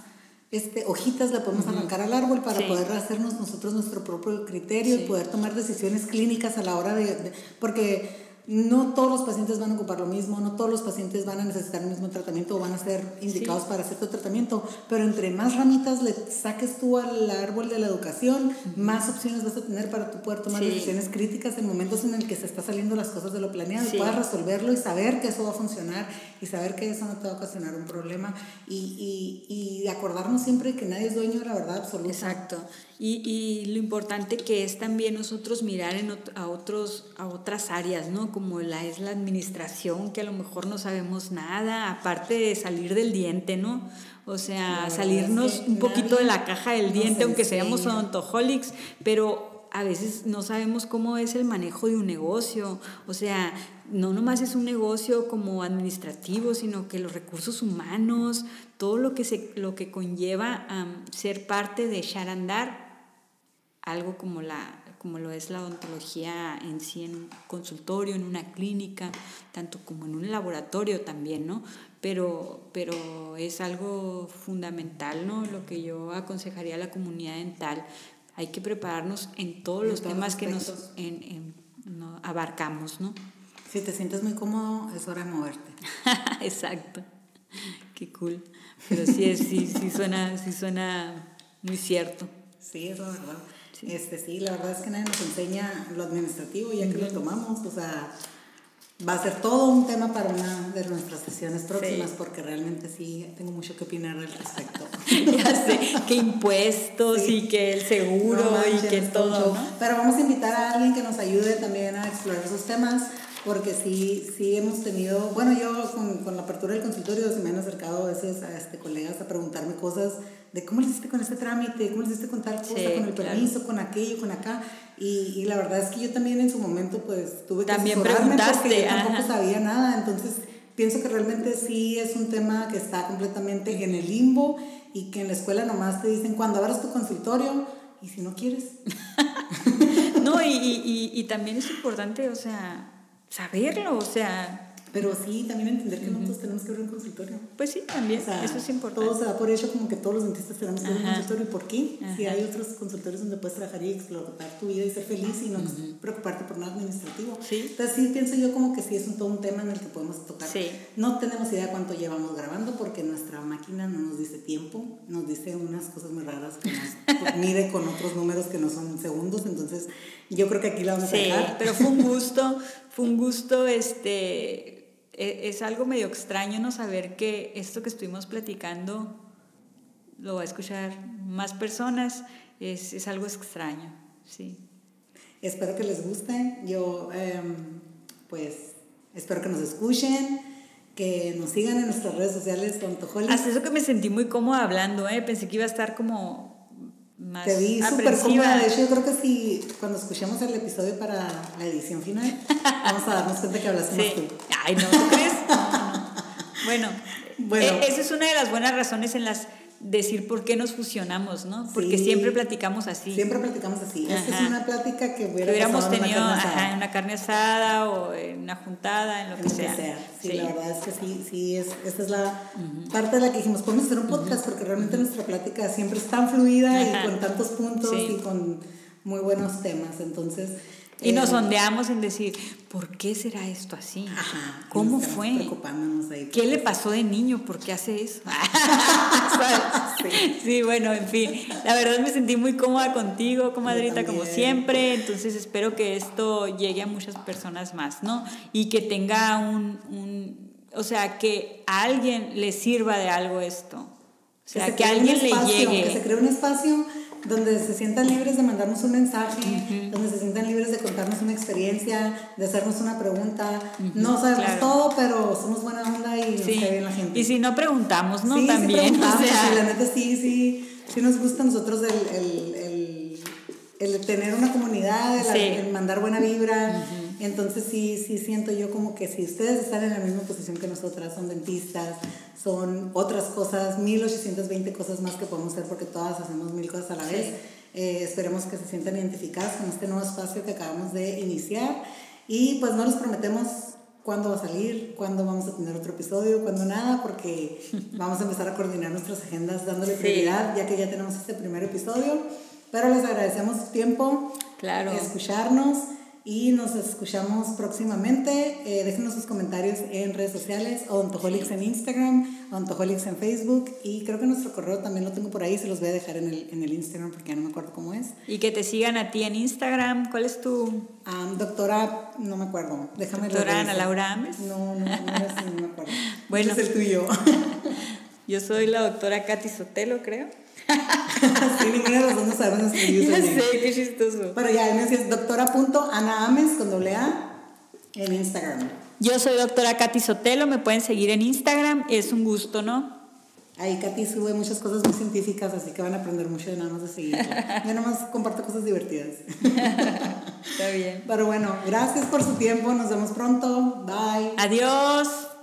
este, hojitas le podemos arrancar al árbol para poder hacernos nosotros nuestro propio criterio y poder tomar decisiones clínicas a la hora de porque no todos los pacientes van a ocupar lo mismo, no todos los pacientes van a necesitar el mismo tratamiento o van a ser indicados para cierto tratamiento, pero entre más ramitas le saques tú al árbol de la educación, más opciones vas a tener para tú poder tomar decisiones críticas en momentos en el que se está saliendo las cosas de lo planeado y puedas resolverlo y saber que eso va a funcionar y saber que eso no te va a ocasionar un problema y, y, y acordarnos siempre que nadie es dueño de la verdad absoluta. Exacto. Y, y, lo importante que es también nosotros mirar en a, otros, a otras áreas, ¿no? Como la es la administración, que a lo mejor no sabemos nada, aparte de salir del diente, ¿no? O sea, salirnos un poquito de la caja del diente, aunque seamos odontaholics, pero a veces no sabemos cómo es el manejo de un negocio. O sea, no nomás es un negocio como administrativo, sino que los recursos humanos, todo lo que, se, lo que conlleva a ser parte de Sharandar algo como, la, como lo es la odontología en sí, en un consultorio, en una clínica, tanto como en un laboratorio también, ¿no? Pero, pero es algo fundamental, ¿no? Lo que yo aconsejaría a la comunidad dental. Hay que prepararnos en todos los temas que nos en, abarcamos, ¿no? Si te sientes muy cómodo, es hora de moverte. Exacto. Qué cool. Pero sí, sí, sí, suena, sí suena muy cierto. Sí, eso es verdad. Este, sí, la verdad es que nadie nos enseña lo administrativo ya que lo tomamos, o sea, va a ser todo un tema para una de nuestras sesiones próximas porque realmente sí tengo mucho que opinar al respecto. ya sé, que impuestos y que el seguro y que todo. Pero vamos a invitar a alguien que nos ayude también a explorar esos temas porque sí, sí hemos tenido, bueno, yo con, con la apertura del consultorio se me han acercado a veces a este, colegas a preguntarme cosas de cómo le hiciste con este trámite, cómo le hiciste con tal cosa, con el permiso, con aquello, con acá. Y, y, la verdad es que yo también en su momento pues tuve que también preguntaste, porque yo tampoco sabía nada. Entonces pienso que realmente sí es un tema que está completamente en el limbo y que en la escuela nomás te dicen cuando abras tu consultorio y si no quieres. no, y, y, y también es importante, o sea, saberlo, o sea, pero sí, también entender que nosotros tenemos que abrir un consultorio. Pues sí, también, eso es importante. Todo se da por hecho como que todos los dentistas tenemos que abrir un consultorio. ¿Y por qué? Si hay otros consultorios donde puedes trabajar y explotar tu vida y ser feliz y no preocuparte por nada administrativo. Sí. Entonces sí pienso yo como que sí es un, todo un tema en el que podemos tocar. Sí. No tenemos idea cuánto llevamos grabando porque nuestra máquina no nos dice tiempo, nos dice unas cosas muy raras que nos mide con otros números que no son segundos, entonces yo creo que aquí la vamos a dejar. pero fue un gusto, fue un gusto este e, es algo medio extraño no saber que esto que estuvimos platicando lo va a escuchar más personas, es, es algo extraño, sí. Espero que les guste, yo em, pues espero que nos escuchen, que nos sigan en nuestras redes sociales, Tontojoli. Hasta eso que me sentí muy cómoda hablando, ¿eh? pensé que iba a estar como te vi súper cómoda. De hecho, yo creo que si cuando escuchemos el episodio para la edición final, vamos a darnos cuenta que hablaste más tú. Ay, ¿no? ¿Tú crees? Bueno, bueno. E, esa es una de las buenas razones en las decir por qué nos fusionamos, ¿no? Porque siempre platicamos así. Siempre platicamos así. Esta es una plática que hubiéramos tenido en una, carne asada o en una juntada, en lo, que, sea. Sí, la verdad es que sí, sí, es, esta es la parte de la que dijimos, podemos hacer un podcast porque realmente nuestra plática siempre es tan fluida y con tantos puntos y con muy buenos temas. Entonces, Y nos sondeamos en decir, ¿por qué será esto así? Ajá, ¿Cómo fue? Preocupándonos ahí. ¿Qué le pasó de niño? ¿Por qué hace eso? sí. bueno, en fin. La verdad me sentí muy cómoda contigo, comadrita, como siempre. Entonces espero que esto llegue a muchas personas más, ¿no? Y que tenga un, un o sea, que a alguien le sirva de algo esto. O sea, que, a alguien le llegue. Que se cree un espacio donde se sientan libres de mandarnos un mensaje, donde se sientan libres de contarnos una experiencia, de hacernos una pregunta. No sabemos todo, pero somos buena onda y nos cae bien la gente. Y si no preguntamos, ¿no? También. Sí, o sea, la neta sí, sí, sí nos gusta a nosotros el, el, el, el tener una comunidad, el, mandar buena vibra. Entonces sí, sí siento yo como que si ustedes están en la misma posición que nosotras, son dentistas, son otras cosas, 1820 cosas más que podemos hacer porque todas hacemos mil cosas a la vez. Eh, esperemos que se sientan identificadas con este nuevo espacio que acabamos de iniciar y pues no les prometemos cuándo va a salir, cuándo vamos a tener otro episodio, cuándo nada, porque vamos a empezar a coordinar nuestras agendas dándole prioridad ya que ya tenemos este primer episodio. Pero les agradecemos su tiempo, claro. escucharnos y nos escuchamos próximamente. Eh, déjenos sus comentarios en redes sociales, Odontoholics en Instagram, Odontoholics en Facebook y creo que nuestro correo también lo tengo por ahí, se los voy a dejar en el, en el Instagram porque ya no me acuerdo cómo es. Y que te sigan a ti en Instagram, ¿cuál es tu...? doctora, no me acuerdo, déjame Doctora Ana Laura Ames. No, no, no, no me acuerdo. bueno. Es el tuyo. yo soy la doctora Katy Sotelo, creo. sí, ninguna de las dos no sabemos escribir. Ya sé, qué chistoso. Pero ya, me decías doctora.anaames con doble A en Instagram. Yo soy doctora Katy Sotelo, me pueden seguir en Instagram, es un gusto, ¿no? Ahí Katy sube muchas cosas muy científicas, así que van a aprender mucho de nada más de seguirla. Yo nada más comparto cosas divertidas. Está bien. Pero bueno, gracias por su tiempo, nos vemos pronto, bye. Adiós.